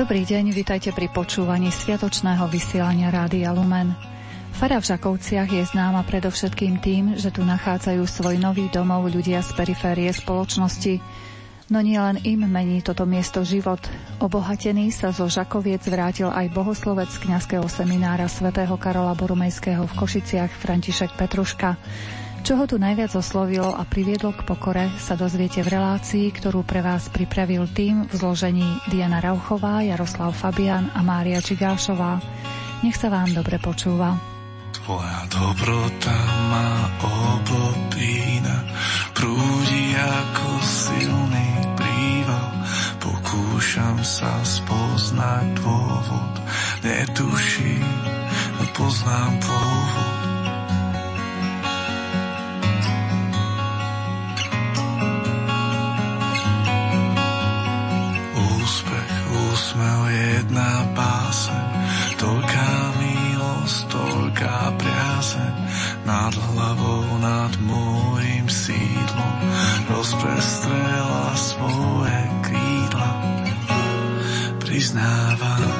Dobrý deň, vitajte pri počúvaní sviatočného vysielania Rádia Lumen. Fara v Žakovciach je známa predovšetkým tým, že tu nachádzajú svoj nový domov ľudia z periférie spoločnosti. No nie len im mení toto miesto život. Obohatený sa zo Žakoviec vrátil aj bohoslovec kňazského seminára svätého Karola Borumejského v Košiciach František Petruška. Čo ho tu najviac oslovilo a priviedlo k pokore, sa dozviete v relácii, ktorú pre vás pripravil tým v zložení Diana Rauchová, Jaroslav Fabian a Mária Čigášová. Nech sa vám dobre počúva. Tvoja dobrota ma obopína, prúdi ako silný príval. Pokúšam sa spoznať dôvod, netuším, poznám pôvod. Jedna báseň, toľká milosť, toľká priazeň, nad hlavou, nad môjim sídlom, rozprestrela svoje krídla. Priznávam,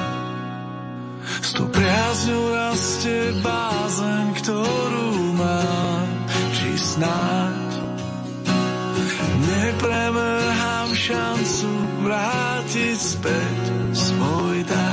s tou priazňou rastie bázeň, ktorú mám, či snáď nepremrhám šancu vrátiť späť svoj dar.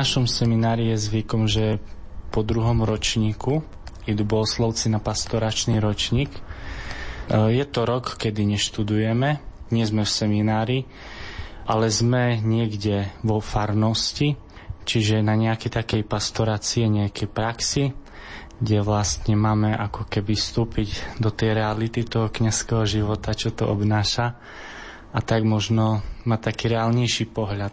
Našom seminári je zvykom, že po druhom ročníku idú bohoslovci na pastoračný ročník. E, Je to rok, kedy neštudujeme, nie sme v seminári, ale sme niekde vo farnosti, čiže na nejakej takej pastorácie, nejakej praxi, kde vlastne máme ako keby vstúpiť do tej reality toho kniazského života, čo to obnáša a tak možno mať taký reálnejší pohľad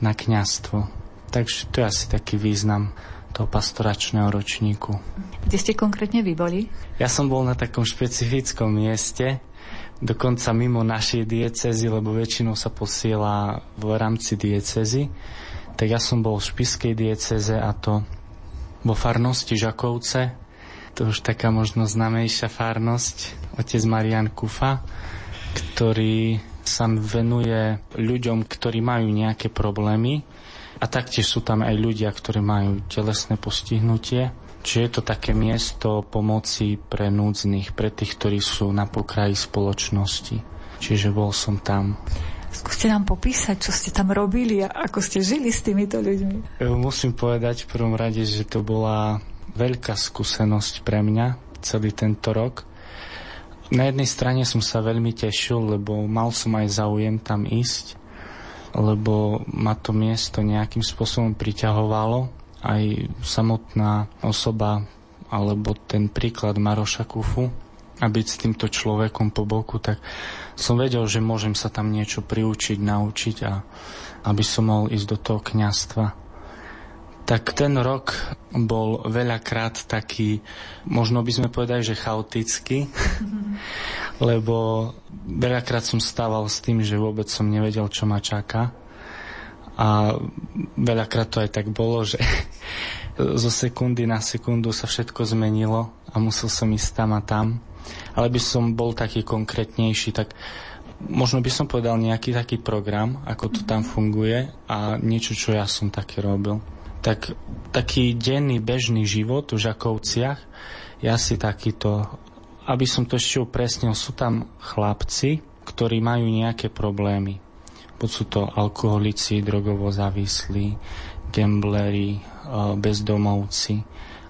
na kňazstvo. Takže to je asi taký význam toho pastoračného ročníku. Kde ste konkrétne vy boli? Ja som bol na takom špecifickom mieste, dokonca mimo našej diecezy, lebo väčšinou sa posiela v rámci diecezy. Tak ja som bol v špiskej dieceze a to vo farnosti Žakovce, to už taká možno znamejšia farnosť, otec Marian Kufa, ktorý sa venuje ľuďom, ktorí majú nejaké problémy a taktiež sú tam aj ľudia, ktorí majú telesné postihnutie. Čiže je to také miesto pomoci pre núdznych, pre tých, ktorí sú na pokraji spoločnosti. Čiže bol som tam. Skúste nám popísať, čo ste tam robili a ako ste žili s týmito ľuďmi. E, Musím povedať v prvom rade, že to bola veľká skúsenosť pre mňa celý tento rok. Na jednej strane som sa veľmi tešil, lebo mal som aj záujem tam ísť, lebo ma to miesto nejakým spôsobom priťahovalo. Aj samotná osoba alebo ten príklad Maroša Kufu a byť s týmto človekom po boku, tak som vedel, že môžem sa tam niečo priučiť, naučiť a aby som mohol ísť do toho kňastva. Tak ten rok bol veľakrát taký, možno by sme povedali, že chaotický, lebo veľakrát som stával s tým, že vôbec som nevedel, čo ma čaká. A veľakrát to aj tak bolo, že zo sekundy na sekundu sa všetko zmenilo a musel som ísť tam a tam. Ale by som bol taký konkrétnejší, tak možno by som povedal nejaký taký program, ako to tam funguje a niečo, čo ja som také robil. Tak taký denný, bežný život v Žakovciach je asi takýto, aby som to ešte upresnil, sú tam chlapci, ktorí majú nejaké problémy. Buď sú to alkoholici, drogovo závislí, gambleri, eh, bezdomovci,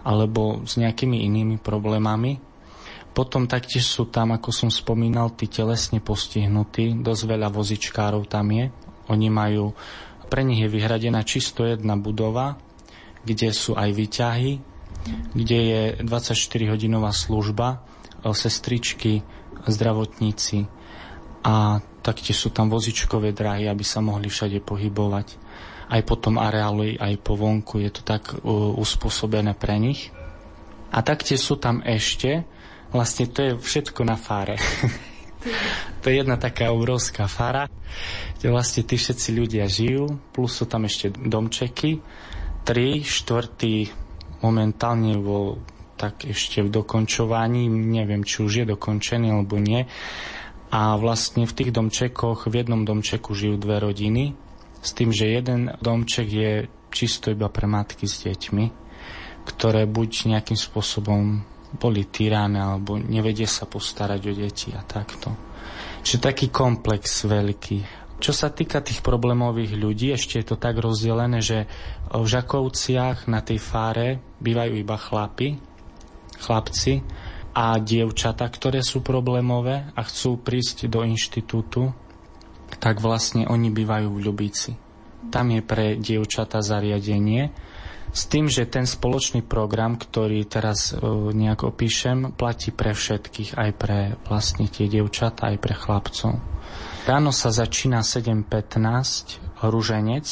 alebo s nejakými inými problémami. Potom taktiež sú tam, ako som spomínal, tí telesne postihnutí, dosť veľa vozičkárov tam je. Oni majú, pre nich je vyhradená čisto jedna budova, kde sú aj výťahy, kde je 24-hodinová služba, eh, sestričky, zdravotníci a taktiež sú tam vozičkové dráhy, aby sa mohli všade pohybovať. Aj po tom areálu, aj po vonku je to tak uh, uspôsobené pre nich. A taktiež sú tam ešte, vlastne to je všetko na fáre. to je jedna taká obrovská fara, kde vlastne tí všetci ľudia žijú, plus sú tam ešte domčeky, tri, štvrtý momentálne vo tak ešte v dokončovaní, neviem, či už je dokončený alebo nie. A vlastne v tých domčekoch, v jednom domčeku žijú dve rodiny, s tým, že jeden domček je čisto iba pre matky s deťmi, ktoré buď nejakým spôsobom boli tyrané, alebo nevedie sa postarať o deti a takto. Čiže taký komplex veľký. Čo sa týka tých problémových ľudí, ešte je to tak rozdelené, že v Žakovciach na tej fáre bývajú iba chlapi, chlapci a dievčata, ktoré sú problémové a chcú prísť do inštitútu, tak vlastne oni bývajú v Ľubíci. Tam je pre dievčata zariadenie, s tým, že ten spoločný program, ktorý teraz e, nejak opíšem, platí pre všetkých, aj pre vlastne tie dievčata, aj pre chlapcov. Ráno sa začína 7.15 ruženec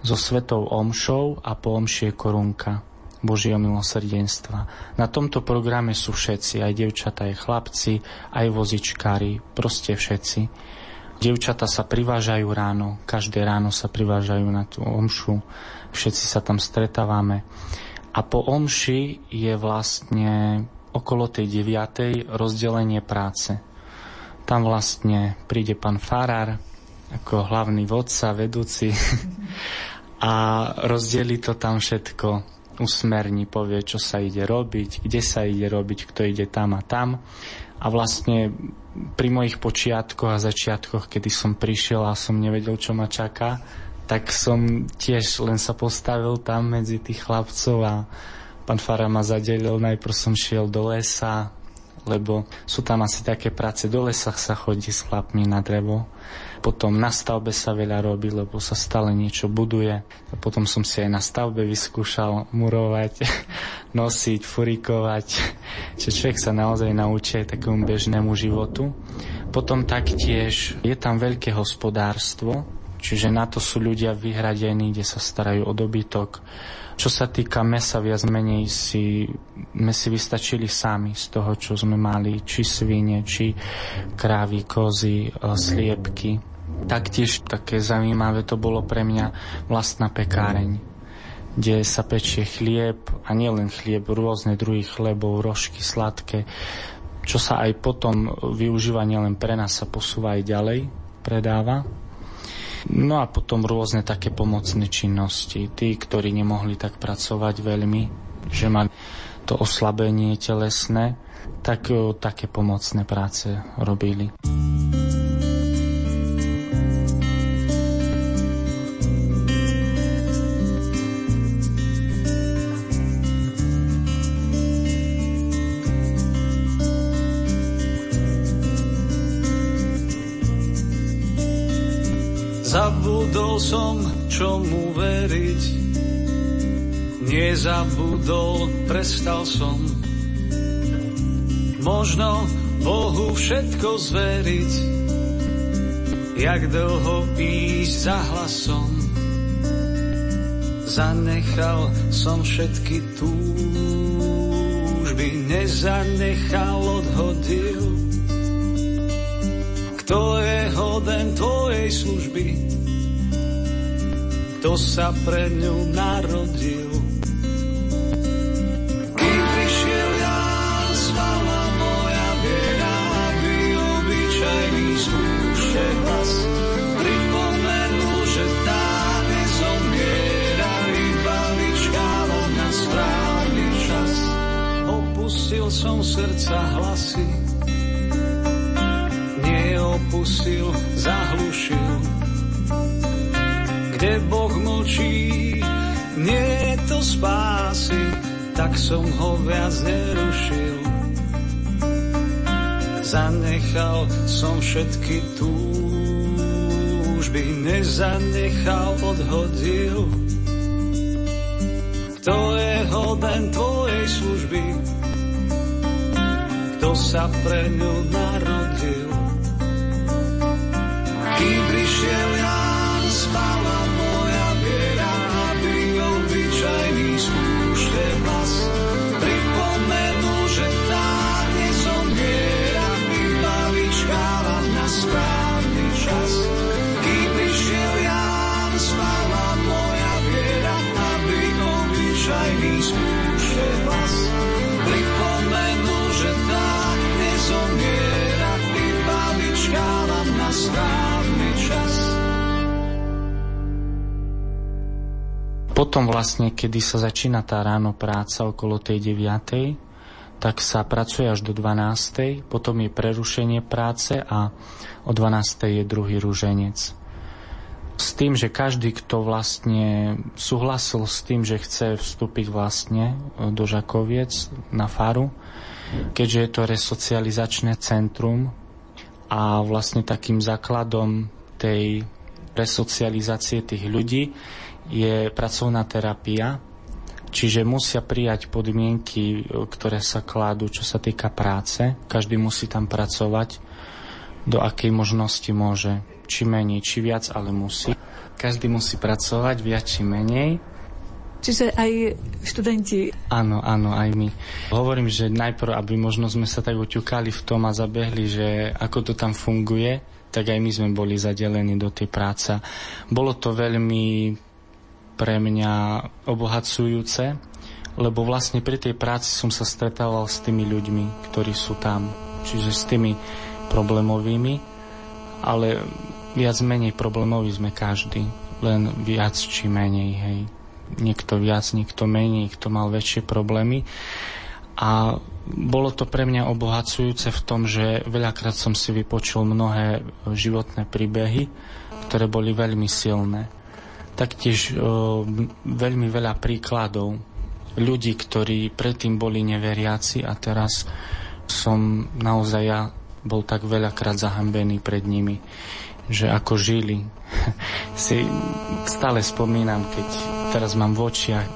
so svetou omšou a po omšie korunka. Božieho milosrdenstva. Na tomto programe sú všetci, aj devčata, aj chlapci, aj vozičkári, proste všetci. Devčata sa privážajú ráno, každé ráno sa privážajú na tú omšu, všetci sa tam stretávame. A po omši je vlastne okolo tej deviatej rozdelenie práce. Tam vlastne príde pán Farár ako hlavný vodca, vedúci a rozdeli to tam všetko usmerní, povie, čo sa ide robiť, kde sa ide robiť, kto ide tam a tam. A vlastne pri mojich počiatkoch a začiatkoch, kedy som prišiel a som nevedel, čo ma čaká, tak som tiež len sa postavil tam medzi tých chlapcov a pán Fara ma zadelil. Najprv som šiel do lesa, lebo sú tam asi také práce. Do lesa sa chodí s chlapmi na drevo potom na stavbe sa veľa robí, lebo sa stále niečo buduje. A potom som si aj na stavbe vyskúšal murovať, nosiť, furikovať. Čiže človek sa naozaj naučí aj takému bežnému životu. Potom taktiež je tam veľké hospodárstvo, čiže na to sú ľudia vyhradení, kde sa starajú o dobytok. Čo sa týka mesa, viac menej si, sme si vystačili sami z toho, čo sme mali, či svine, či krávy, kozy, sliepky. Taktiež také zaujímavé to bolo pre mňa vlastná pekáreň, kde sa pečie chlieb a nielen chlieb, rôzne druhy chlebov, rožky, sladké, čo sa aj potom využíva nielen pre nás, sa posúva aj ďalej, predáva. No a potom rôzne také pomocné činnosti. Tí, ktorí nemohli tak pracovať veľmi, že mali to oslabenie telesné, tak také pomocné práce robili. Som, čomu veriť. Nezabudol, prestal som. Možno Bohu všetko zveriť, jak dlho ísť za hlasom. Zanechal som všetky túžby, nezanechal, odhodil kto je hoden tvojej služby, kto sa pre ňu narodil. Kým prišiel ja, spala moja bieda, aby obyčajný skúšek hlas pripomenul, že tá nezomiera čas. Opustil som srdca hlasy, neopustil, zahlušil Mlčí, nie to spásy, tak som ho viac nerušil. Zanechal som všetky túžby, nezanechal, odhodil. Kto je hoden tvojej služby, kto sa pre ňu narodil. Kým prišiel Ján, spala Potom vlastne, kedy sa začína tá ráno práca okolo tej 9 tak sa pracuje až do 12. Potom je prerušenie práce a o 12. je druhý rúženec. S tým, že každý, kto vlastne súhlasil s tým, že chce vstúpiť vlastne do Žakoviec na faru, keďže je to resocializačné centrum a vlastne takým základom tej resocializácie tých ľudí je pracovná terapia, čiže musia prijať podmienky, ktoré sa kládú, čo sa týka práce. Každý musí tam pracovať, do akej možnosti môže. Či menej, či viac, ale musí. Každý musí pracovať viac či menej. Čiže aj študenti. Áno, áno, aj my. Hovorím, že najprv, aby možno sme sa tak uťukali v tom a zabehli, že ako to tam funguje, tak aj my sme boli zadelení do tej práce. Bolo to veľmi pre mňa obohacujúce, lebo vlastne pri tej práci som sa stretával s tými ľuďmi, ktorí sú tam. Čiže s tými problémovými, ale viac menej problémoví sme každý. Len viac či menej, hej. Niekto viac, niekto menej, kto mal väčšie problémy. A bolo to pre mňa obohacujúce v tom, že veľakrát som si vypočul mnohé životné príbehy, ktoré boli veľmi silné taktiež o, veľmi veľa príkladov ľudí, ktorí predtým boli neveriaci a teraz som naozaj ja bol tak veľakrát zahambený pred nimi, že ako žili. si stále spomínam, keď teraz mám v očiach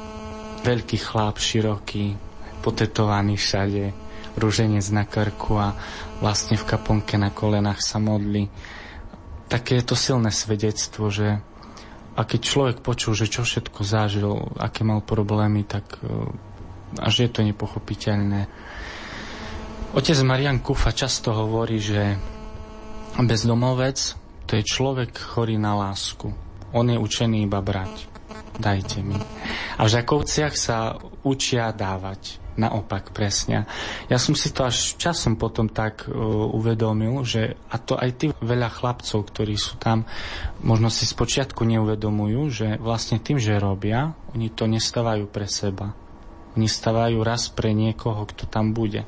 veľký chlap, široký, potetovaný všade, rúženec na krku a vlastne v kaponke na kolenách sa modli. Také je to silné svedectvo, že a keď človek počul, že čo všetko zažil, aké mal problémy, tak e, až je to nepochopiteľné. Otec Marian Kufa často hovorí, že bezdomovec to je človek chorý na lásku. On je učený iba brať. Dajte mi. A v Žakovciach sa učia dávať. Naopak, presne. Ja som si to až časom potom tak uh, uvedomil, že a to aj tí veľa chlapcov, ktorí sú tam, možno si spočiatku neuvedomujú, že vlastne tým, že robia, oni to nestávajú pre seba. Oni stávajú raz pre niekoho, kto tam bude.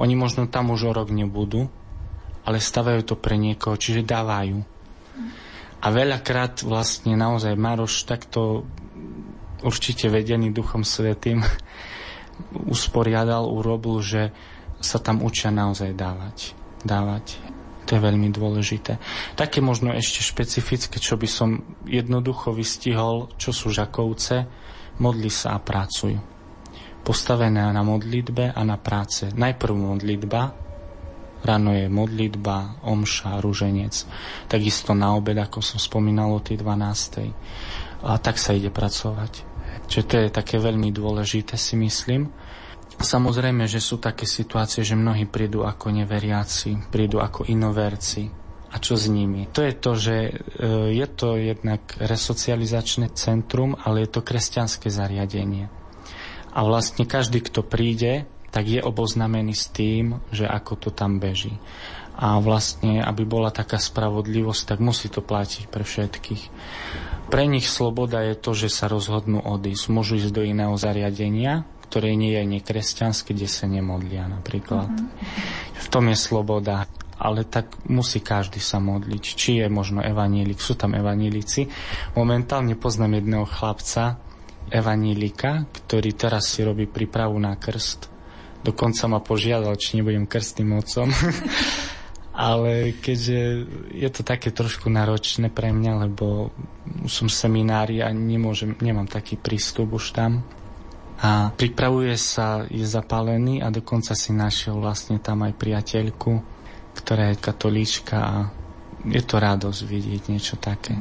Oni možno tam už o rok nebudú, ale stávajú to pre niekoho, čiže dávajú. A veľakrát vlastne naozaj Maroš takto určite vedený Duchom Svetým usporiadal, urobil, že sa tam učia naozaj dávať. Dávať. To je veľmi dôležité. Také možno ešte špecifické, čo by som jednoducho vystihol, čo sú žakovce, modli sa a pracujú. Postavené na modlitbe a na práce. Najprv modlitba, ráno je modlitba, omša, ruženec. Takisto na obed, ako som spomínal o tej 12. A tak sa ide pracovať. Čiže to je také veľmi dôležité, si myslím. Samozrejme, že sú také situácie, že mnohí prídu ako neveriaci, prídu ako inoverci. A čo s nimi? To je to, že e, je to jednak resocializačné centrum, ale je to kresťanské zariadenie. A vlastne každý, kto príde, tak je oboznamený s tým, že ako to tam beží. A vlastne, aby bola taká spravodlivosť, tak musí to platiť pre všetkých. Pre nich sloboda je to, že sa rozhodnú odísť. Môžu ísť do iného zariadenia, ktoré nie je nekresťanské, kde sa nemodlia napríklad. Mm-hmm. V tom je sloboda ale tak musí každý sa modliť. Či je možno evanílik, sú tam evanílici. Momentálne poznám jedného chlapca, evanílika, ktorý teraz si robí prípravu na krst. Dokonca ma požiadal, či nebudem krstným otcom. ale keďže je to také trošku náročné pre mňa, lebo som seminári a nemôžem, nemám taký prístup už tam. A pripravuje sa, je zapálený a dokonca si našiel vlastne tam aj priateľku, ktorá je katolíčka a je to radosť vidieť niečo také.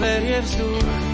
berie vzduch.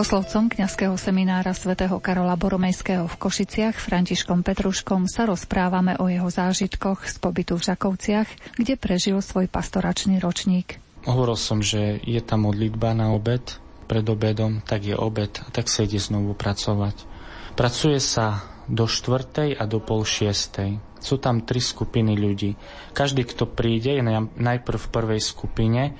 Bohoslovcom kňazského seminára svätého Karola Boromejského v Košiciach Františkom Petruškom sa rozprávame o jeho zážitkoch z pobytu v Žakovciach, kde prežil svoj pastoračný ročník. Hovoril som, že je tam modlitba na obed, pred obedom, tak je obed a tak sa ide znovu pracovať. Pracuje sa do štvrtej a do pol šiestej. Sú tam tri skupiny ľudí. Každý, kto príde, je najprv v prvej skupine,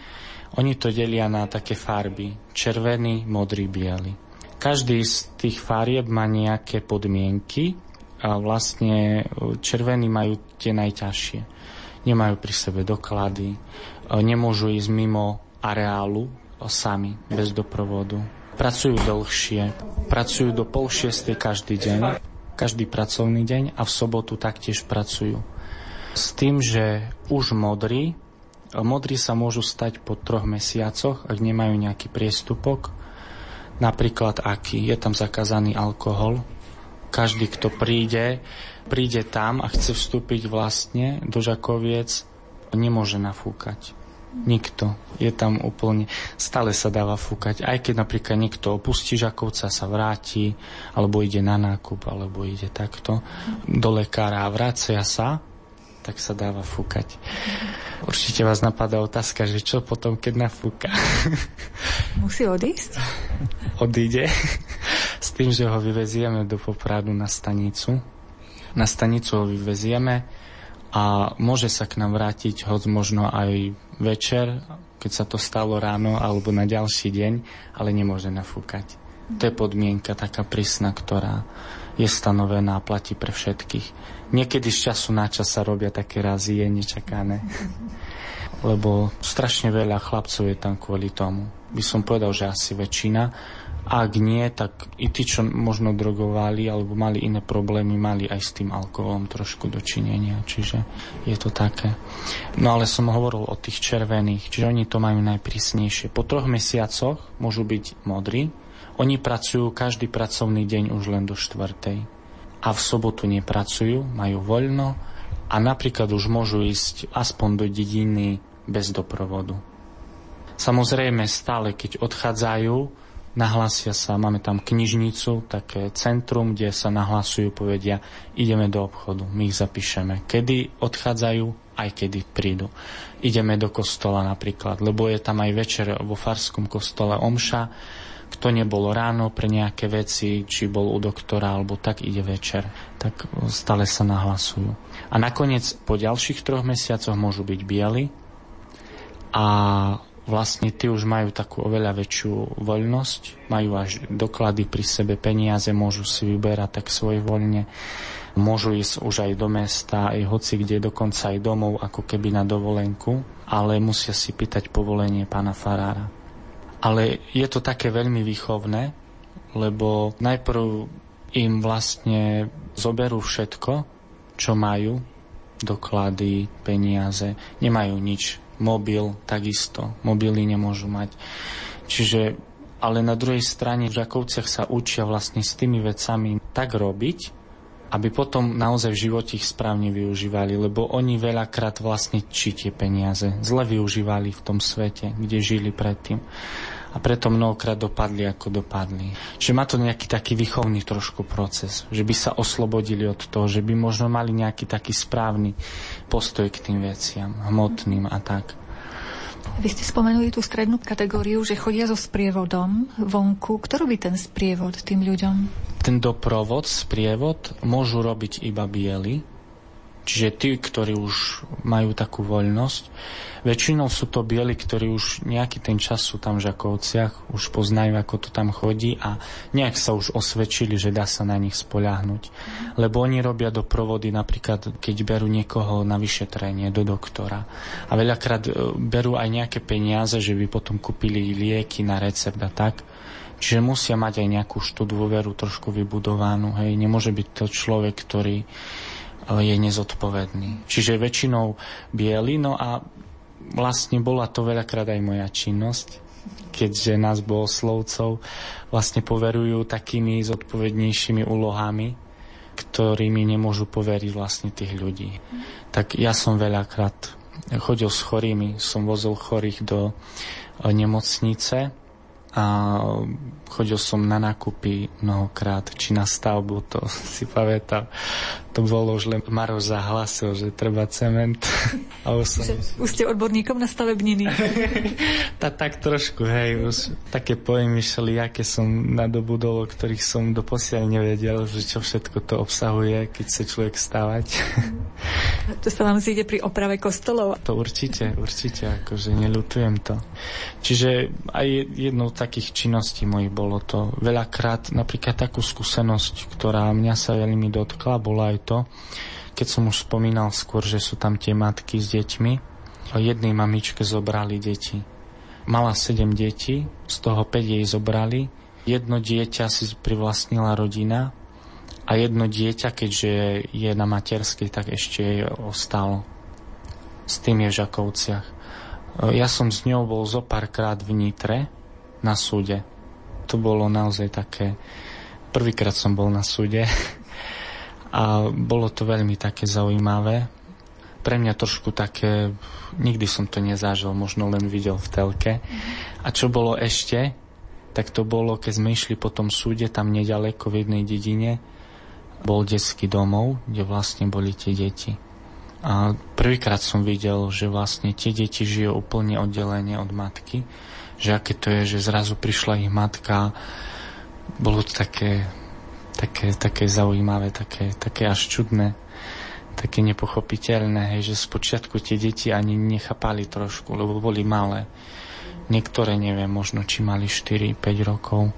oni to delia na také farby. Červený, modrý, biely. Každý z tých farieb má nejaké podmienky a vlastne e, červení majú tie najťažšie. Nemajú pri sebe doklady, e, nemôžu ísť mimo areálu sami, bez doprovodu. pracujú dlhšie. Pracujú do pol šiestej každý deň, každý pracovný deň a v sobotu taktiež pracujú. S tým, že už modrí, modrí sa môžu stať po troch mesiacoch, ak nemajú nejaký priestupok, napríklad aký je tam zakázaný alkohol. Každý, kto príde, príde tam a chce vstúpiť vlastne do Žakoviec, nemôže nafúkať. Nikto. Je tam úplne, stále sa dáva fúkať. Aj keď napríklad niekto opustí Žakovca, sa vráti, alebo ide na nákup, alebo ide takto do lekára a vracia sa, tak sa dáva fúkať. Určite vás napadá otázka, že čo potom, keď nafúka. Musí odísť? Odíde. S tým, že ho vyvezieme do Popradu na stanicu. Na stanicu ho vyvezieme a môže sa k nám vrátiť hoď možno aj večer, keď sa to stalo ráno alebo na ďalší deň, ale nemôže nafúkať. To je podmienka taká prísna, ktorá je stanovená a platí pre všetkých. Niekedy z času na čas sa robia také razy, je nečakané. Lebo strašne veľa chlapcov je tam kvôli tomu. By som povedal, že asi väčšina ak nie, tak i tí, čo možno drogovali alebo mali iné problémy, mali aj s tým alkoholom trošku dočinenia. Čiže je to také. No ale som hovoril o tých červených, čiže oni to majú najprísnejšie. Po troch mesiacoch môžu byť modrí. Oni pracujú každý pracovný deň už len do štvrtej. A v sobotu nepracujú, majú voľno a napríklad už môžu ísť aspoň do dediny bez doprovodu. Samozrejme, stále keď odchádzajú, nahlásia sa, máme tam knižnicu, také centrum, kde sa nahlasujú, povedia, ideme do obchodu, my ich zapíšeme. Kedy odchádzajú, aj kedy prídu. Ideme do kostola napríklad, lebo je tam aj večer vo farskom kostole omša, kto nebol ráno pre nejaké veci, či bol u doktora, alebo tak ide večer, tak stále sa nahlasujú. A nakoniec po ďalších troch mesiacoch môžu byť bieli a vlastne tí už majú takú oveľa väčšiu voľnosť, majú až doklady pri sebe, peniaze, môžu si vyberať tak svoje voľne, môžu ísť už aj do mesta, aj hoci kde, dokonca aj domov, ako keby na dovolenku, ale musia si pýtať povolenie pána Farára. Ale je to také veľmi výchovné, lebo najprv im vlastne zoberú všetko, čo majú, doklady, peniaze, nemajú nič mobil takisto. Mobily nemôžu mať. Čiže, ale na druhej strane v Žakovciach sa učia vlastne s tými vecami tak robiť, aby potom naozaj v živote ich správne využívali, lebo oni veľakrát vlastne či tie peniaze zle využívali v tom svete, kde žili predtým a preto mnohokrát dopadli, ako dopadli. Že má to nejaký taký výchovný trošku proces, že by sa oslobodili od toho, že by možno mali nejaký taký správny postoj k tým veciam, hmotným a tak. Vy ste spomenuli tú strednú kategóriu, že chodia so sprievodom vonku. Kto robí ten sprievod tým ľuďom? Ten doprovod, sprievod môžu robiť iba bieli, Čiže tí, ktorí už majú takú voľnosť, väčšinou sú to bieli, ktorí už nejaký ten čas sú tam v Žakovciach, už poznajú, ako to tam chodí a nejak sa už osvedčili, že dá sa na nich spoľahnúť. Lebo oni robia doprovody napríklad, keď berú niekoho na vyšetrenie do doktora. A veľakrát e, berú aj nejaké peniaze, že by potom kúpili lieky na recept a tak. Čiže musia mať aj nejakú tú dôveru trošku vybudovanú. Hej. Nemôže byť to človek, ktorý je nezodpovedný. Čiže väčšinou biely, no a vlastne bola to veľakrát aj moja činnosť, keďže nás slovcov vlastne poverujú takými zodpovednejšími úlohami, ktorými nemôžu poveriť vlastne tých ľudí. Tak ja som veľakrát chodil s chorými, som vozil chorých do nemocnice a chodil som na nákupy mnohokrát, či na stavbu, to si pamätám. To bolo už len Maroš zahlasil, že treba cement. A už, som... už ste odborníkom na stavebniny. tá, tak trošku, hej, už také pojmy aké som nadobudol, o ktorých som doposiaľ nevedel, že čo všetko to obsahuje, keď sa človek stavať. to sa vám zíde pri oprave kostolov? To určite, určite, akože neľutujem to. Čiže aj jednou takých činností mojich bolo to. Veľakrát napríklad takú skúsenosť, ktorá mňa sa veľmi dotkla, bola aj to, keď som už spomínal skôr, že sú tam tie matky s deťmi. Jednej mamičke zobrali deti. Mala 7 detí, z toho 5 jej zobrali Jedno dieťa si privlastnila rodina a jedno dieťa, keďže je na materskej, tak ešte jej ostalo. S tým je v Žakovciach. Ja som s ňou bol zo párkrát v Nitre na súde. To bolo naozaj také... Prvýkrát som bol na súde a bolo to veľmi také zaujímavé. Pre mňa trošku také, nikdy som to nezážil, možno len videl v telke. A čo bolo ešte, tak to bolo, keď sme išli po tom súde, tam nedaleko v jednej dedine, bol detský domov, kde vlastne boli tie deti. A prvýkrát som videl, že vlastne tie deti žijú úplne oddelenie od matky, že aké to je, že zrazu prišla ich matka, bolo to také, také, také zaujímavé, také, také až čudné, také nepochopiteľné, hej, že spočiatku tie deti ani nechápali trošku, lebo boli malé. Niektoré, neviem, možno či mali 4-5 rokov,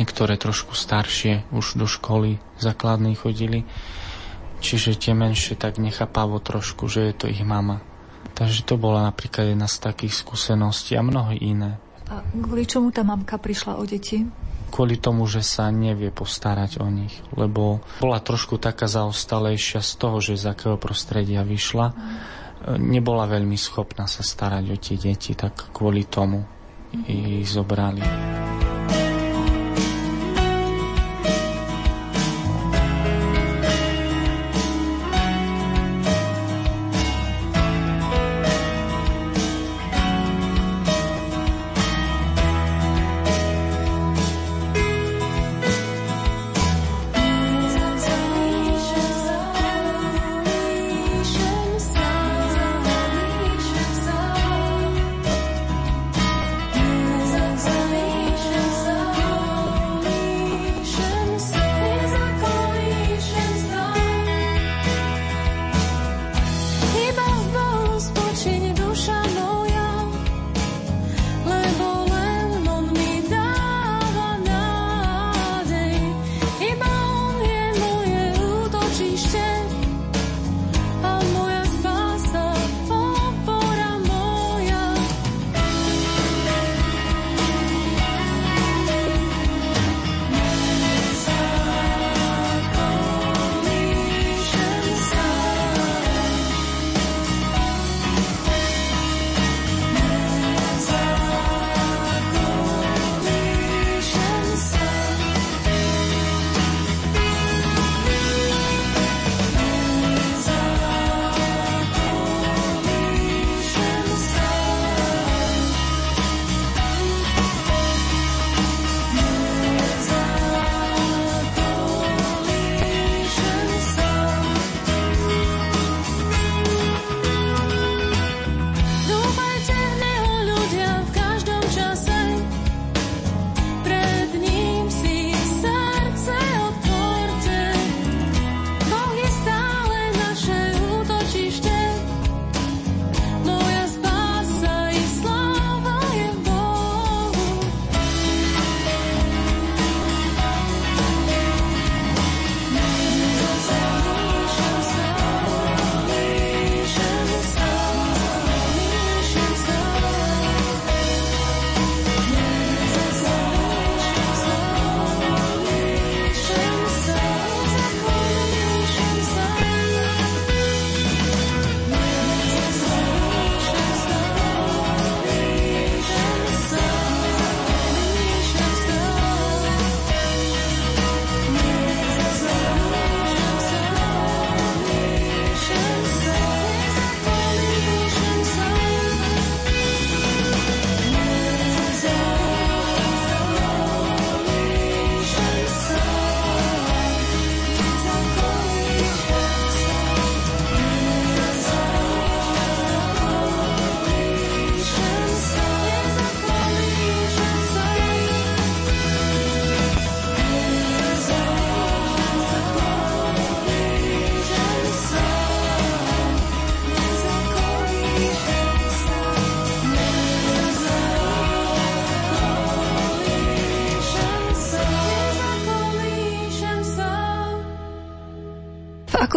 niektoré trošku staršie, už do školy základnej chodili, čiže tie menšie tak nechápavo trošku, že je to ich mama. Takže to bola napríklad jedna z takých skúseností a mnoho iné. A kvôli čomu tá mamka prišla o deti? Kvôli tomu, že sa nevie postarať o nich, lebo bola trošku taká zaostalejšia z toho, že z akého prostredia vyšla. Nebola veľmi schopná sa starať o tie deti, tak kvôli tomu ich zobrali.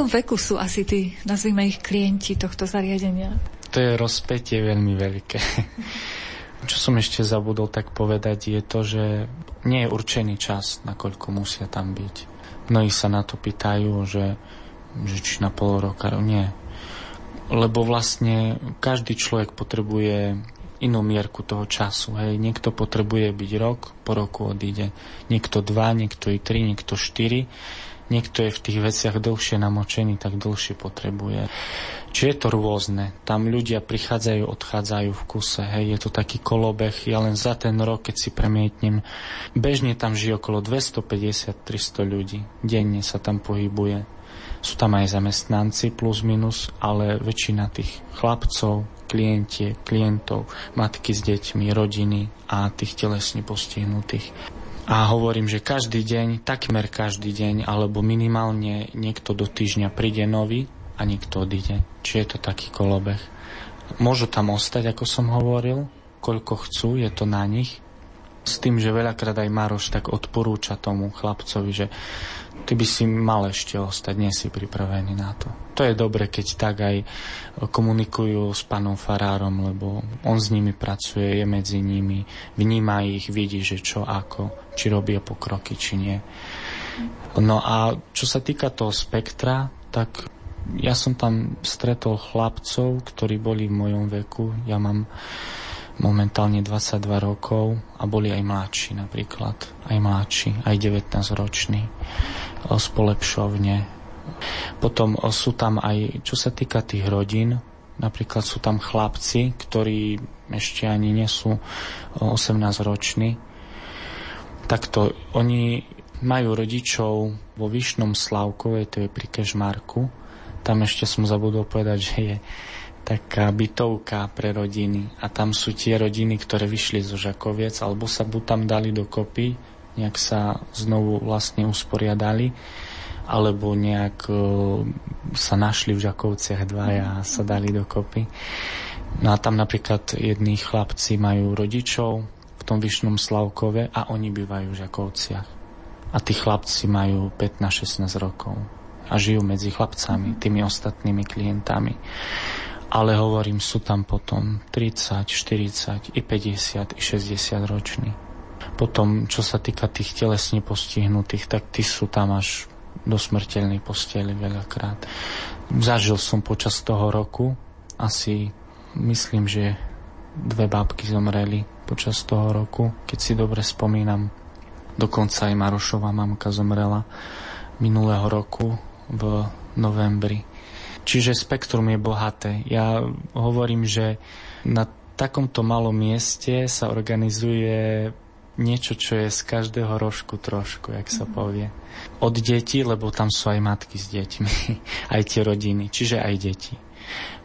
Akom veku sú asi tí, nazvime ich, klienti tohto zariadenia? To je rozpätie veľmi veľké. Čo som ešte zabudol tak povedať je to, že nie je určený čas, nakoľko musia tam byť. Mnohí sa na to pýtajú, že, že či na pol roka, nie. Lebo vlastne každý človek potrebuje inú mierku toho času. Hej. Niekto potrebuje byť rok, po roku odíde. Niekto dva, niekto i tri, niekto štyri niekto je v tých veciach dlhšie namočený, tak dlhšie potrebuje. Či je to rôzne. Tam ľudia prichádzajú, odchádzajú v kuse. Hej. Je to taký kolobeh. Ja len za ten rok, keď si premietnem, bežne tam žije okolo 250-300 ľudí. Denne sa tam pohybuje. Sú tam aj zamestnanci plus minus, ale väčšina tých chlapcov, klientie, klientov, matky s deťmi, rodiny a tých telesne postihnutých. A hovorím, že každý deň, takmer každý deň, alebo minimálne niekto do týždňa príde nový a niekto odíde. Či je to taký kolobeh. Môžu tam ostať, ako som hovoril, koľko chcú, je to na nich. S tým, že veľakrát aj Maroš tak odporúča tomu chlapcovi, že ty by si mal ešte ostať, nie si pripravený na to. To je dobre, keď tak aj komunikujú s pánom Farárom, lebo on s nimi pracuje, je medzi nimi, vníma ich, vidí, že čo ako, či robia pokroky, či nie. No a čo sa týka toho spektra, tak ja som tam stretol chlapcov, ktorí boli v mojom veku. Ja mám momentálne 22 rokov a boli aj mladší napríklad, aj mladší, aj 19 roční z polepšovne. Potom sú tam aj, čo sa týka tých rodín, napríklad sú tam chlapci, ktorí ešte ani nie sú 18 roční, takto oni majú rodičov vo Vyšnom Slavkove, to je pri Kežmarku. Tam ešte som zabudol povedať, že je taká bytovka pre rodiny a tam sú tie rodiny, ktoré vyšli zo Žakoviec alebo sa buď tam dali dokopy, nejak sa znovu vlastne usporiadali alebo nejak uh, sa našli v Žakovciach dvaja a sa dali dokopy. No a tam napríklad jední chlapci majú rodičov v tom Vyšnom Slavkove a oni bývajú v Žakovciach. A tí chlapci majú 15-16 rokov a žijú medzi chlapcami, tými ostatnými klientami ale hovorím, sú tam potom 30, 40, i 50, i 60 roční. Potom, čo sa týka tých telesne postihnutých, tak tí sú tam až do smrteľnej posteli veľakrát. Zažil som počas toho roku asi, myslím, že dve bábky zomreli počas toho roku, keď si dobre spomínam. Dokonca aj Marošová mamka zomrela minulého roku v novembri. Čiže spektrum je bohaté. Ja hovorím, že na takomto malom mieste sa organizuje niečo, čo je z každého rožku trošku, jak sa povie. Od detí, lebo tam sú aj matky s deťmi, aj tie rodiny, čiže aj deti.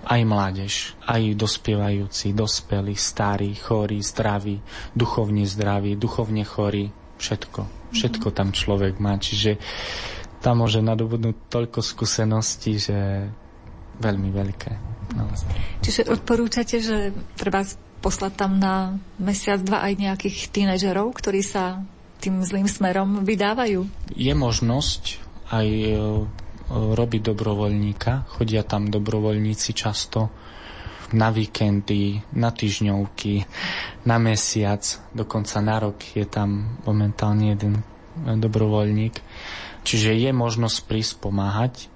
Aj mládež, aj dospievajúci, dospelí, starí, chorí, zdraví, duchovne zdraví, duchovne chorí, všetko. Všetko tam človek má, čiže tam môže nadobudnúť toľko skúseností, že veľmi veľké. Čiže odporúčate, že treba poslať tam na mesiac, dva aj nejakých tínežerov, ktorí sa tým zlým smerom vydávajú? Je možnosť aj e, robiť dobrovoľníka. Chodia tam dobrovoľníci často na víkendy, na týždňovky, na mesiac, dokonca na rok je tam momentálne jeden dobrovoľník. Čiže je možnosť prísť pomáhať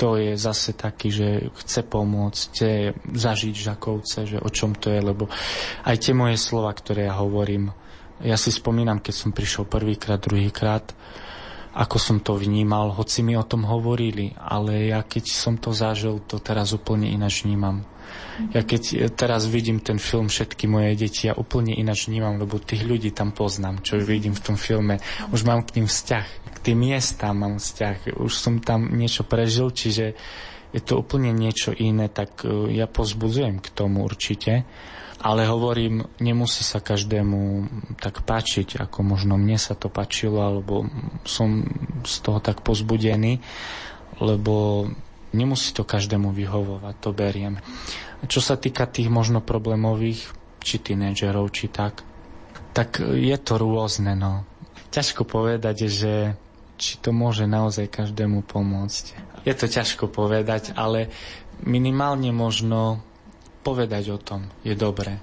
kto je zase taký, že chce pomôcť, chce zažiť Žakovce, že o čom to je, lebo aj tie moje slova, ktoré ja hovorím, ja si spomínam, keď som prišiel prvýkrát, druhýkrát, ako som to vnímal, hoci mi o tom hovorili, ale ja keď som to zažil, to teraz úplne ináč vnímam. Ja keď teraz vidím ten film Všetky moje deti, ja úplne ináč vnímam, lebo tých ľudí tam poznám, čo vidím v tom filme. Už mám k ním vzťah tým miestam mám vzťah. Už som tam niečo prežil, čiže je to úplne niečo iné, tak e, ja pozbudzujem k tomu určite. Ale hovorím, nemusí sa každému tak páčiť, ako možno mne sa to páčilo, alebo som z toho tak pozbudený, lebo nemusí to každému vyhovovať, to beriem. Čo sa týka tých možno problémových, či tínedžerov, či tak, tak je to rôzne, no. Ťažko povedať, že či to môže naozaj každému pomôcť. Je to ťažko povedať, ale minimálne možno povedať o tom je dobré.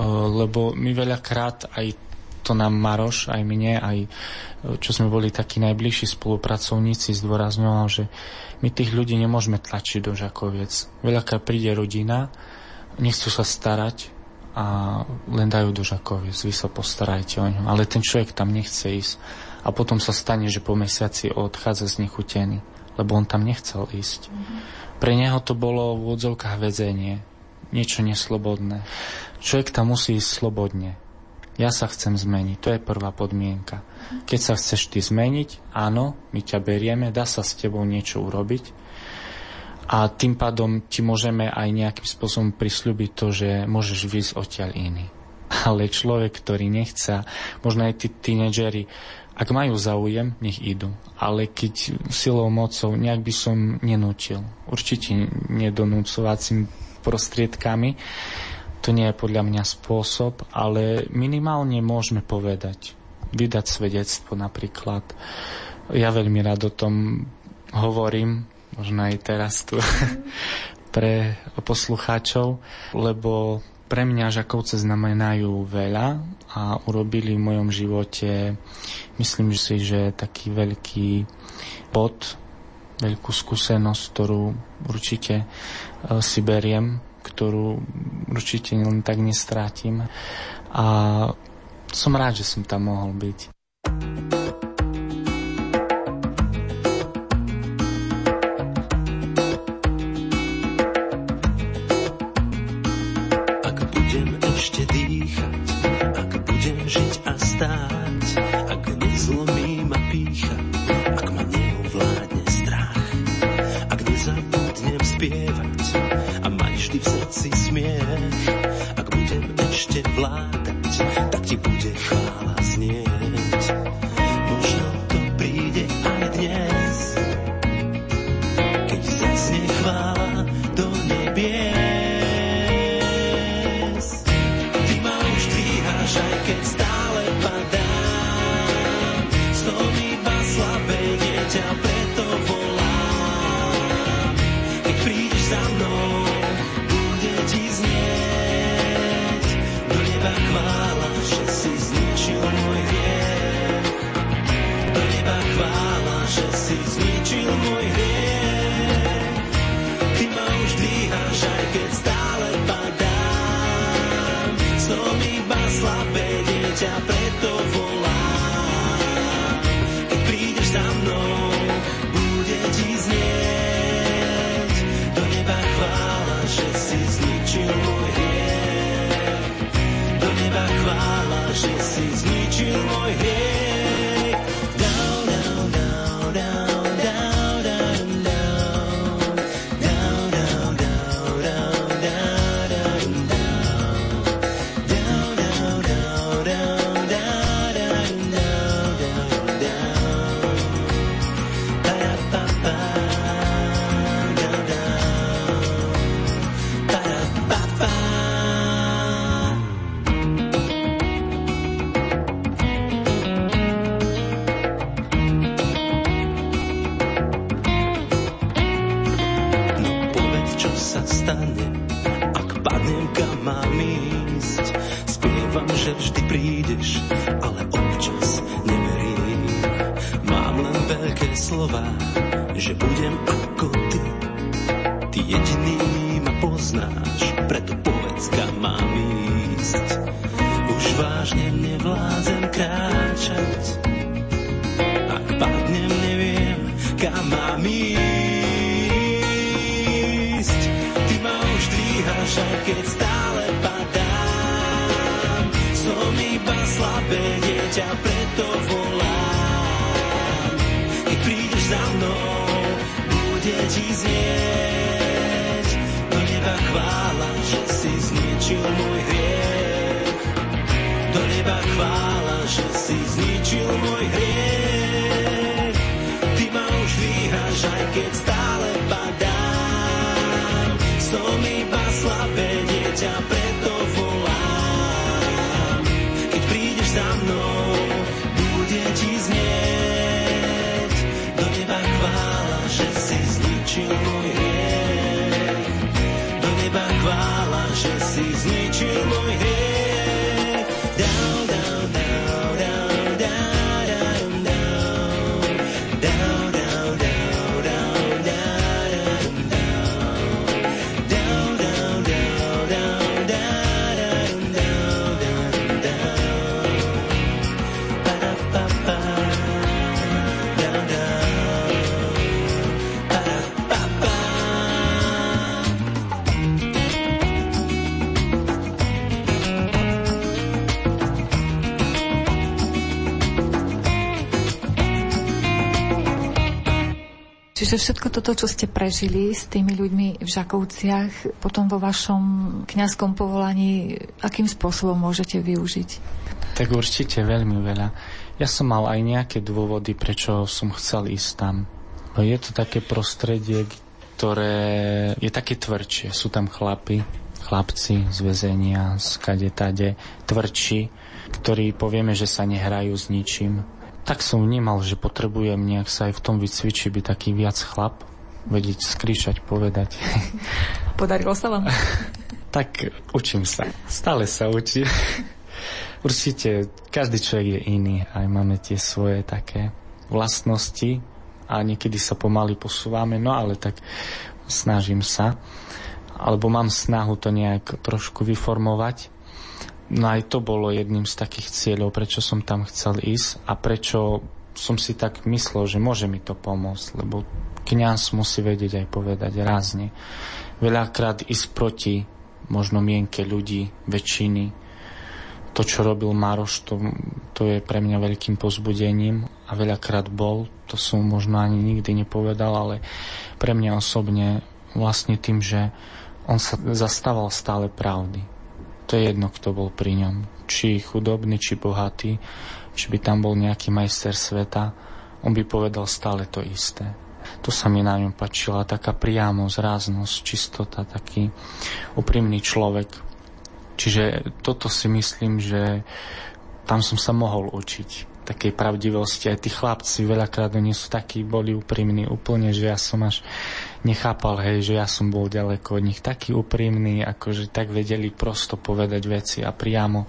lebo my veľakrát aj to nám Maroš, aj mne, aj čo sme boli takí najbližší spolupracovníci, zdôrazňoval, že my tých ľudí nemôžeme tlačiť do Žakoviec. Veľakrát príde rodina, nechcú sa starať a len dajú do Žakoviec, vy sa postarajte o ňu. Ale ten človek tam nechce ísť. A potom sa stane, že po mesiaci odchádza z nechutený, lebo on tam nechcel ísť. Mm-hmm. Pre neho to bolo v odzovkách väzenie, niečo neslobodné. Človek tam musí ísť slobodne. Ja sa chcem zmeniť, to je prvá podmienka. Keď sa chceš ty zmeniť, áno, my ťa berieme, dá sa s tebou niečo urobiť a tým pádom ti môžeme aj nejakým spôsobom prisľubiť to, že môžeš výsť odtiaľ iný. Ale človek, ktorý nechce, možno aj tí tínedžeri, ak majú záujem, nech idú. Ale keď silou mocou, nejak by som nenútil. Určite nedonúcovacím prostriedkami, to nie je podľa mňa spôsob, ale minimálne môžeme povedať, vydať svedectvo napríklad. Ja veľmi rád o tom hovorím, možno aj teraz tu pre poslucháčov, lebo pre mňa Žakovce znamenajú veľa a urobili v mojom živote, myslím si, že taký veľký bod, veľkú skúsenosť, ktorú určite e, si beriem ktorú určite len tak nestrátim. A som rád, že som tam mohol byť. Ťa toto, čo ste prežili s tými ľuďmi v Žakovciach, potom vo vašom kňazskom povolaní, akým spôsobom môžete využiť? Tak určite veľmi veľa. Ja som mal aj nejaké dôvody, prečo som chcel ísť tam. Je to také prostredie, ktoré je také tvrdšie. Sú tam chlapi, chlapci z väzenia, z kade tade, tvrdší, ktorí povieme, že sa nehrajú s ničím, tak som vnímal, že potrebujem nejak sa aj v tom vycvičiť, byť taký viac chlap, vedieť skríšať, povedať. Podarilo sa vám? tak učím sa. Stále sa učím. Určite každý človek je iný. Aj máme tie svoje také vlastnosti a niekedy sa pomaly posúvame, no ale tak snažím sa. Alebo mám snahu to nejak trošku vyformovať No aj to bolo jedným z takých cieľov, prečo som tam chcel ísť a prečo som si tak myslel, že môže mi to pomôcť, lebo kňaz musí vedieť aj povedať rázne. Veľakrát ísť proti možno mienke ľudí, väčšiny. To, čo robil Maroš, to, to je pre mňa veľkým pozbudením a veľakrát bol, to som možno ani nikdy nepovedal, ale pre mňa osobne vlastne tým, že on sa zastával stále pravdy to je jedno, kto bol pri ňom. Či chudobný, či bohatý, či by tam bol nejaký majster sveta, on by povedal stále to isté. To sa mi na ňom páčila, taká priamosť, ráznosť, čistota, taký úprimný človek. Čiže toto si myslím, že tam som sa mohol učiť takej pravdivosti. Aj tí chlapci veľakrát oni sú takí, boli úprimní úplne, že ja som až nechápal, hej, že ja som bol ďaleko od nich taký úprimný, akože tak vedeli prosto povedať veci a priamo,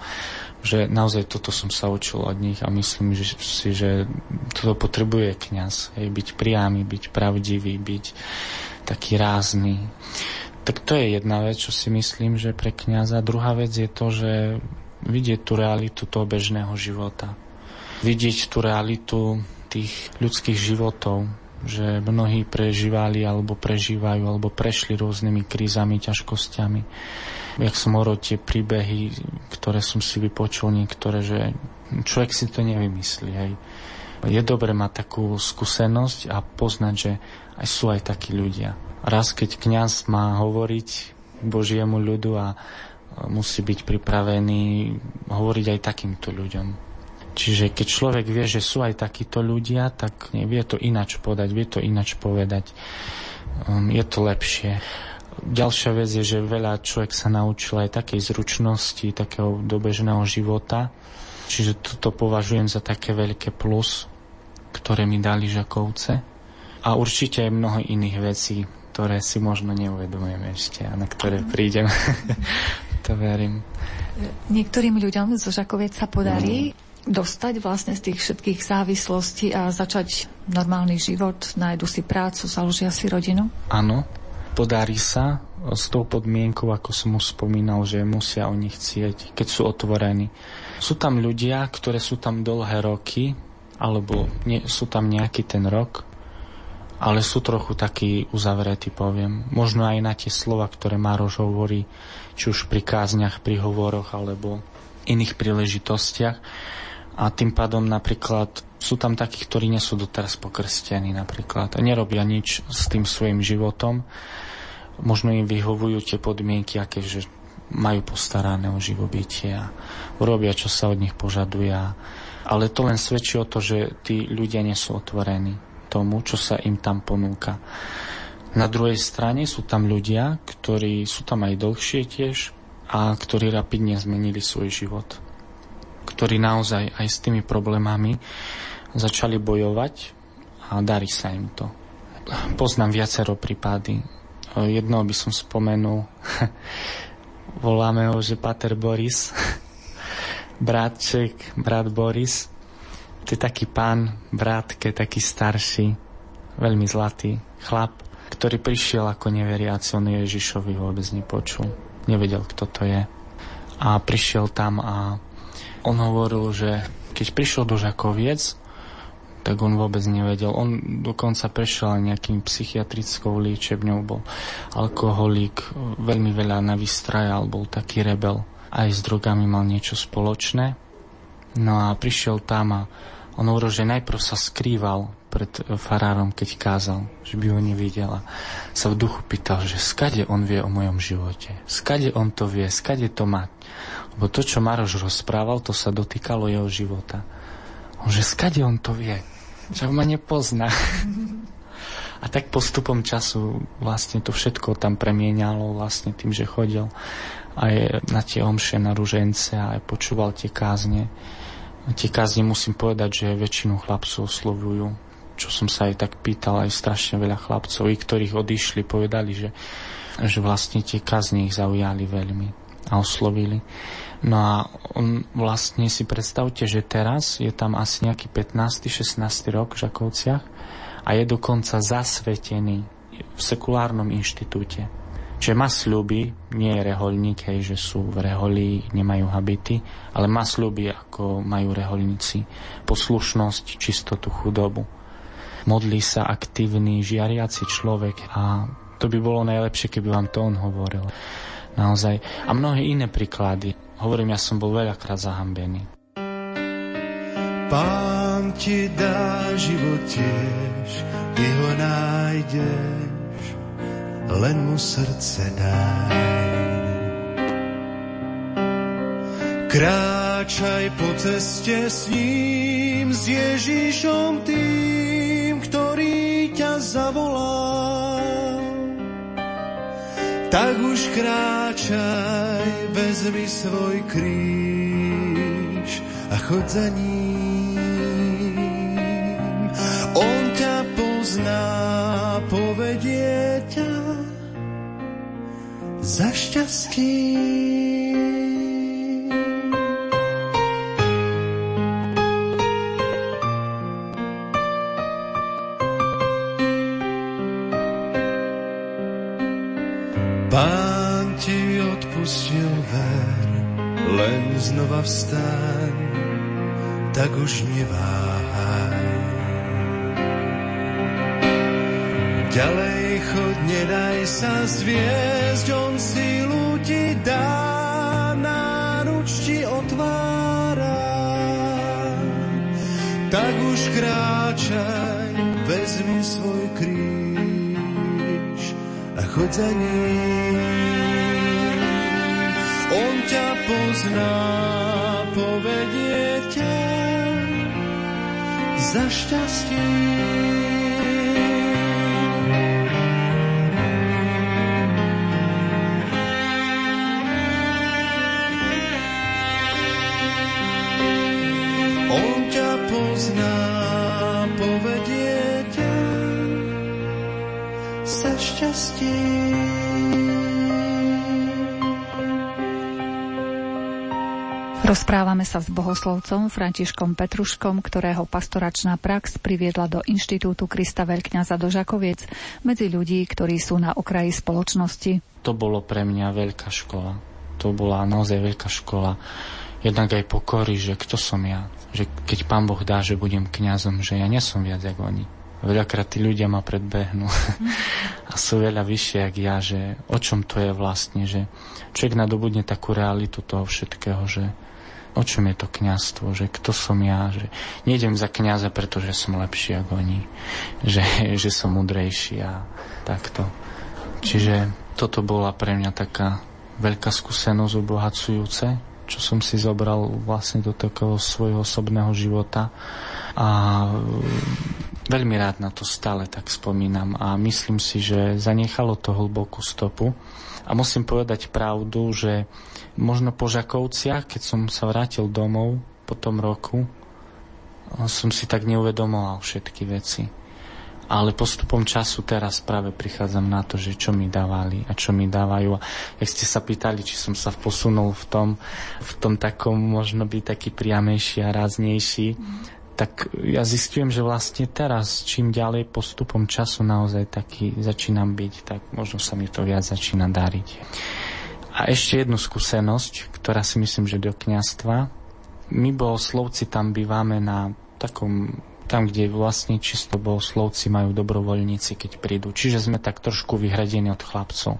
že naozaj toto som sa učil od nich a myslím že si, že toto potrebuje kňaz, hej, byť priamy, byť pravdivý, byť taký rázny. Tak to je jedna vec, čo si myslím, že pre kňaza. Druhá vec je to, že vidieť tú realitu toho bežného života vidieť tú realitu tých ľudských životov, že mnohí prežívali alebo prežívajú alebo prešli rôznymi krízami, ťažkosťami. Jak som hovoril tie príbehy, ktoré som si vypočul niektoré, že človek si to nevymyslí. Hej. Je dobre mať takú skúsenosť a poznať, že aj sú aj takí ľudia. Raz, keď kňaz má hovoriť Božiemu ľudu a musí byť pripravený hovoriť aj takýmto ľuďom. Čiže keď človek vie, že sú aj takíto ľudia, tak vie to inač podať, vie to inač povedať. Um, je to lepšie. Ďalšia vec je, že veľa človek sa naučil aj takej zručnosti, takého dobežného života. Čiže toto považujem za také veľké plus, ktoré mi dali Žakovce. A určite aj mnoho iných vecí, ktoré si možno neuvedomujem ešte a na ktoré prídem. to verím. Niektorým ľuďom zo Žakoviec sa podarí dostať vlastne z tých všetkých závislostí a začať normálny život, nájdu si prácu, založia si rodinu? Áno, podarí sa s tou podmienkou, ako som už spomínal, že musia o nich chcieť, keď sú otvorení. Sú tam ľudia, ktoré sú tam dlhé roky, alebo nie, sú tam nejaký ten rok, ale sú trochu takí uzavretí, poviem. Možno aj na tie slova, ktoré Mároš hovorí, či už pri kázniach, pri hovoroch, alebo iných príležitostiach a tým pádom napríklad sú tam takí, ktorí nie sú doteraz pokrstení napríklad a nerobia nič s tým svojim životom. Možno im vyhovujú tie podmienky, aké, že majú postarané o živobytie a urobia, čo sa od nich požaduje. Ale to len svedčí o to, že tí ľudia nie sú otvorení tomu, čo sa im tam ponúka. Na druhej strane sú tam ľudia, ktorí sú tam aj dlhšie tiež a ktorí rapidne zmenili svoj život ktorí naozaj aj s tými problémami začali bojovať a darí sa im to. Poznám viacero prípady. Jedno by som spomenul. Voláme ho, že Pater Boris. Bratček, brat Boris. To je taký pán, bratke, taký starší, veľmi zlatý chlap, ktorý prišiel ako neveriaci, on Ježišovi vôbec nepočul. Nevedel, kto to je. A prišiel tam a on hovoril, že keď prišiel do Žakoviec, tak on vôbec nevedel. On dokonca prešiel nejakým psychiatrickou liečebňou, bol alkoholík, veľmi veľa navystrajal, bol taký rebel. Aj s drogami mal niečo spoločné. No a prišiel tam a on hovoril, že najprv sa skrýval pred farárom, keď kázal, že by ho nevidela. Sa v duchu pýtal, že skade on vie o mojom živote. Skade on to vie, skade to má. Lebo to, čo Maroš rozprával, to sa dotýkalo jeho života. On, že skade on to vie. Že ma nepozná. A tak postupom času vlastne to všetko tam premienialo vlastne tým, že chodil aj na tie omše, na ružence a aj počúval tie kázne. Tie kázne musím povedať, že väčšinu chlapcov oslovujú. Čo som sa aj tak pýtal, aj strašne veľa chlapcov, i ktorých odišli, povedali, že, že vlastne tie kázne ich zaujali veľmi a oslovili. No a on vlastne si predstavte, že teraz je tam asi nejaký 15. 16. rok v Žakovciach a je dokonca zasvetený v sekulárnom inštitúte. Čiže má sľuby, nie je reholník, hej, že sú v reholi, nemajú habity, ale má sľuby, ako majú reholníci. Poslušnosť, čistotu, chudobu. Modlí sa aktívny, žiariaci človek a to by bolo najlepšie, keby vám to on hovoril. Naozaj. A mnohé iné príklady. Hovorím, ja som bol veľakrát zahambený. Pán ti dá život tiež, ty ho nájdeš len mu srdce daj. Kráčaj po ceste s ním, s Ježišom tým, ktorý ťa zavolá. Tak už kráčaj, vezmi svoj kríž a chod za ním. On ťa pozná, povedie ťa za šťastím. Znova vstaň, tak už neváhaj. Ďalej chod, nedaj sa zviesť, on sílu ti dá, náruč ti otvára. Tak už kráčaj, vezmi svoj kríž a chod za ním. Pozná, povedie ťa za šťastím. Rozprávame sa s bohoslovcom Františkom Petruškom, ktorého pastoračná prax priviedla do Inštitútu Krista Veľkňaza do Žakoviec medzi ľudí, ktorí sú na okraji spoločnosti. To bolo pre mňa veľká škola. To bola naozaj veľká škola. Jednak aj pokory, že kto som ja, že keď pán Boh dá, že budem kňazom, že ja nesom viac ako oni. Veľakrát tí ľudia ma predbehnú a sú veľa vyššie, ako ja, že o čom to je vlastne, že človek nadobudne takú realitu toho všetkého, že o čom je to kňazstvo, že kto som ja, že nejdem za kňaza, pretože som lepší ako oni, že, že som mudrejší a takto. Čiže toto bola pre mňa taká veľká skúsenosť obohacujúce, čo som si zobral vlastne do takého svojho osobného života. A veľmi rád na to stále tak spomínam a myslím si, že zanechalo to hlbokú stopu. A musím povedať pravdu, že možno po Žakovciach, keď som sa vrátil domov po tom roku, som si tak neuvedomoval všetky veci ale postupom času teraz práve prichádzam na to, že čo mi dávali a čo mi dávajú. A jak ste sa pýtali, či som sa posunul v tom, v tom takom možno byť taký priamejší a ráznejší, tak ja zistujem, že vlastne teraz, čím ďalej postupom času naozaj taký začínam byť, tak možno sa mi to viac začína dariť. A ešte jednu skúsenosť, ktorá si myslím, že do kniastva. My slovci tam bývame na takom tam, kde vlastne čisto bohoslovci majú dobrovoľníci, keď prídu. Čiže sme tak trošku vyhradení od chlapcov.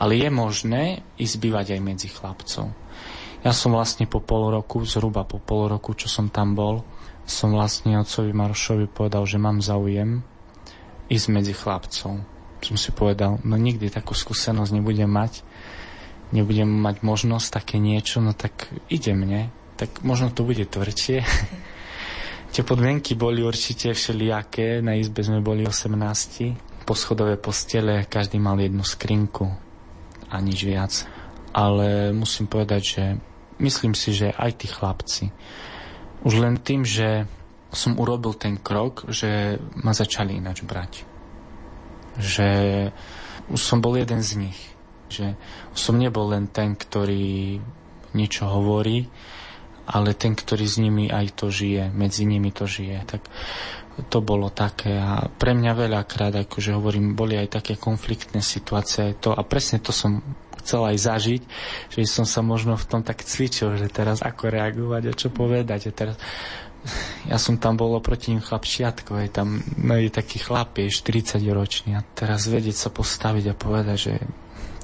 Ale je možné ísť bývať aj medzi chlapcov. Ja som vlastne po pol roku, zhruba po pol roku, čo som tam bol, som vlastne otcovi Marošovi povedal, že mám záujem ísť medzi chlapcov. Som si povedal, no nikdy takú skúsenosť nebudem mať, nebudem mať možnosť také niečo, no tak ide mne, tak možno to bude tvrdšie. Tie podmienky boli určite všelijaké, na izbe sme boli 18, poschodové postele, každý mal jednu skrinku a nič viac. Ale musím povedať, že myslím si, že aj tí chlapci, už len tým, že som urobil ten krok, že ma začali ináč brať. Že už som bol jeden z nich. Že som nebol len ten, ktorý niečo hovorí, ale ten, ktorý s nimi aj to žije, medzi nimi to žije. Tak to bolo také a pre mňa veľakrát, akože hovorím, boli aj také konfliktné situácie to, a presne to som chcel aj zažiť, že som sa možno v tom tak cvičil, že teraz ako reagovať a čo povedať. A teraz ja som tam bol oproti ním chlapčiatko, je tam no je taký chlap, je 40 ročný a teraz vedieť sa postaviť a povedať, že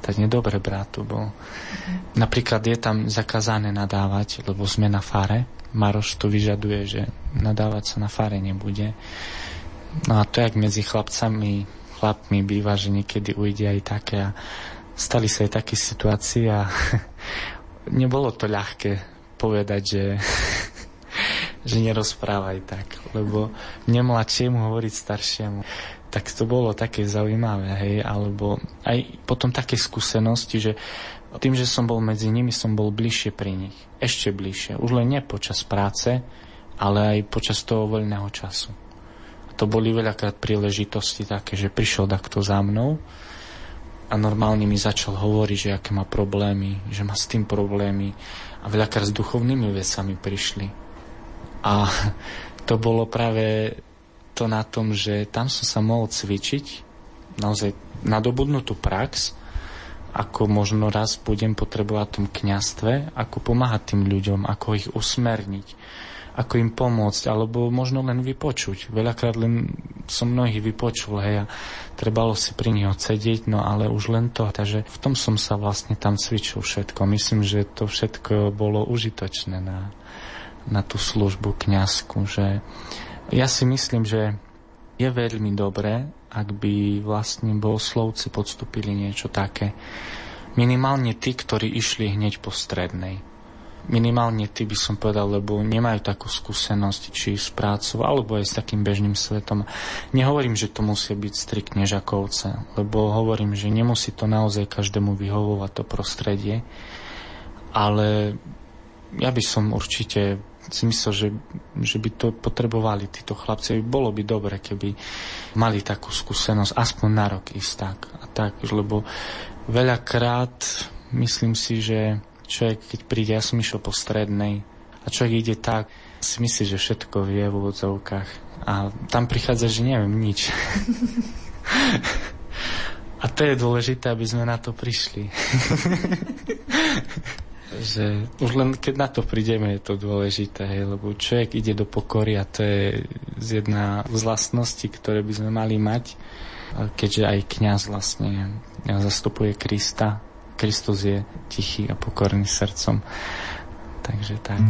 tak nedobre brat bol. Mm. Napríklad je tam zakázané nadávať, lebo sme na fare. Maroš to vyžaduje, že nadávať sa na fare nebude. No a to, jak medzi chlapcami, chlapmi býva, že niekedy ujde aj také a stali sa aj také situácie a nebolo to ľahké povedať, že že nerozprávaj tak, lebo nemladšiemu hovoriť staršiemu tak to bolo také zaujímavé, hej, alebo aj potom také skúsenosti, že tým, že som bol medzi nimi, som bol bližšie pri nich. Ešte bližšie. Už len nie počas práce, ale aj počas toho voľného času. A to boli veľakrát príležitosti také, že prišiel takto za mnou a normálne mi začal hovoriť, že aké má problémy, že má s tým problémy a veľakrát s duchovnými vecami prišli. A to bolo práve to na tom, že tam som sa mohol cvičiť, naozaj nadobudnú tú prax, ako možno raz budem potrebovať v tom kňastve, ako pomáhať tým ľuďom, ako ich usmerniť, ako im pomôcť, alebo možno len vypočuť. Veľakrát len som mnohých vypočul, hej, a trebalo si pri nich sedieť, no ale už len to. Takže v tom som sa vlastne tam cvičil všetko. Myslím, že to všetko bolo užitočné na, na tú službu kňazku, že ja si myslím, že je veľmi dobré, ak by vlastne bohoslovci podstúpili niečo také. Minimálne tí, ktorí išli hneď po strednej. Minimálne tí by som povedal, lebo nemajú takú skúsenosť či s prácou, alebo aj s takým bežným svetom. Nehovorím, že to musí byť striktne žakovce, lebo hovorím, že nemusí to naozaj každému vyhovovať to prostredie, ale ja by som určite myslel, že, že by to potrebovali títo chlapci. Bolo by dobre, keby mali takú skúsenosť, aspoň na rok ísť tak a tak, lebo veľakrát myslím si, že človek, keď príde, ja som išiel po strednej a človek ide tak, si myslí, že všetko vie v úvodzovkách a tam prichádza, že neviem nič. a to je dôležité, aby sme na to prišli. že už len keď na to prídeme, je to dôležité, lebo človek ide do pokory a to je jedna z vlastností, ktoré by sme mali mať, keďže aj kňaz vlastne zastupuje Krista. Kristus je tichý a pokorný srdcom. Takže tak.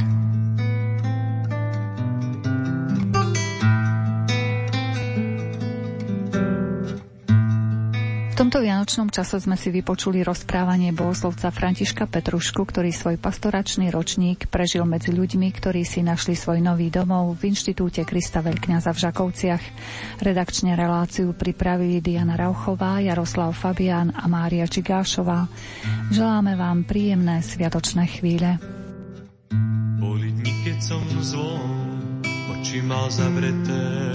V tomto vianočnom čase sme si vypočuli rozprávanie bohoslovca Františka Petrušku, ktorý svoj pastoračný ročník prežil medzi ľuďmi, ktorí si našli svoj nový domov v Inštitúte Krista Veľkňaza v Žakovciach. Redakčne reláciu pripravili Diana Rauchová, Jaroslav Fabián a Mária Čigášová. Želáme vám príjemné sviatočné chvíle. Boli dni, keď som zvon, oči mal zavreté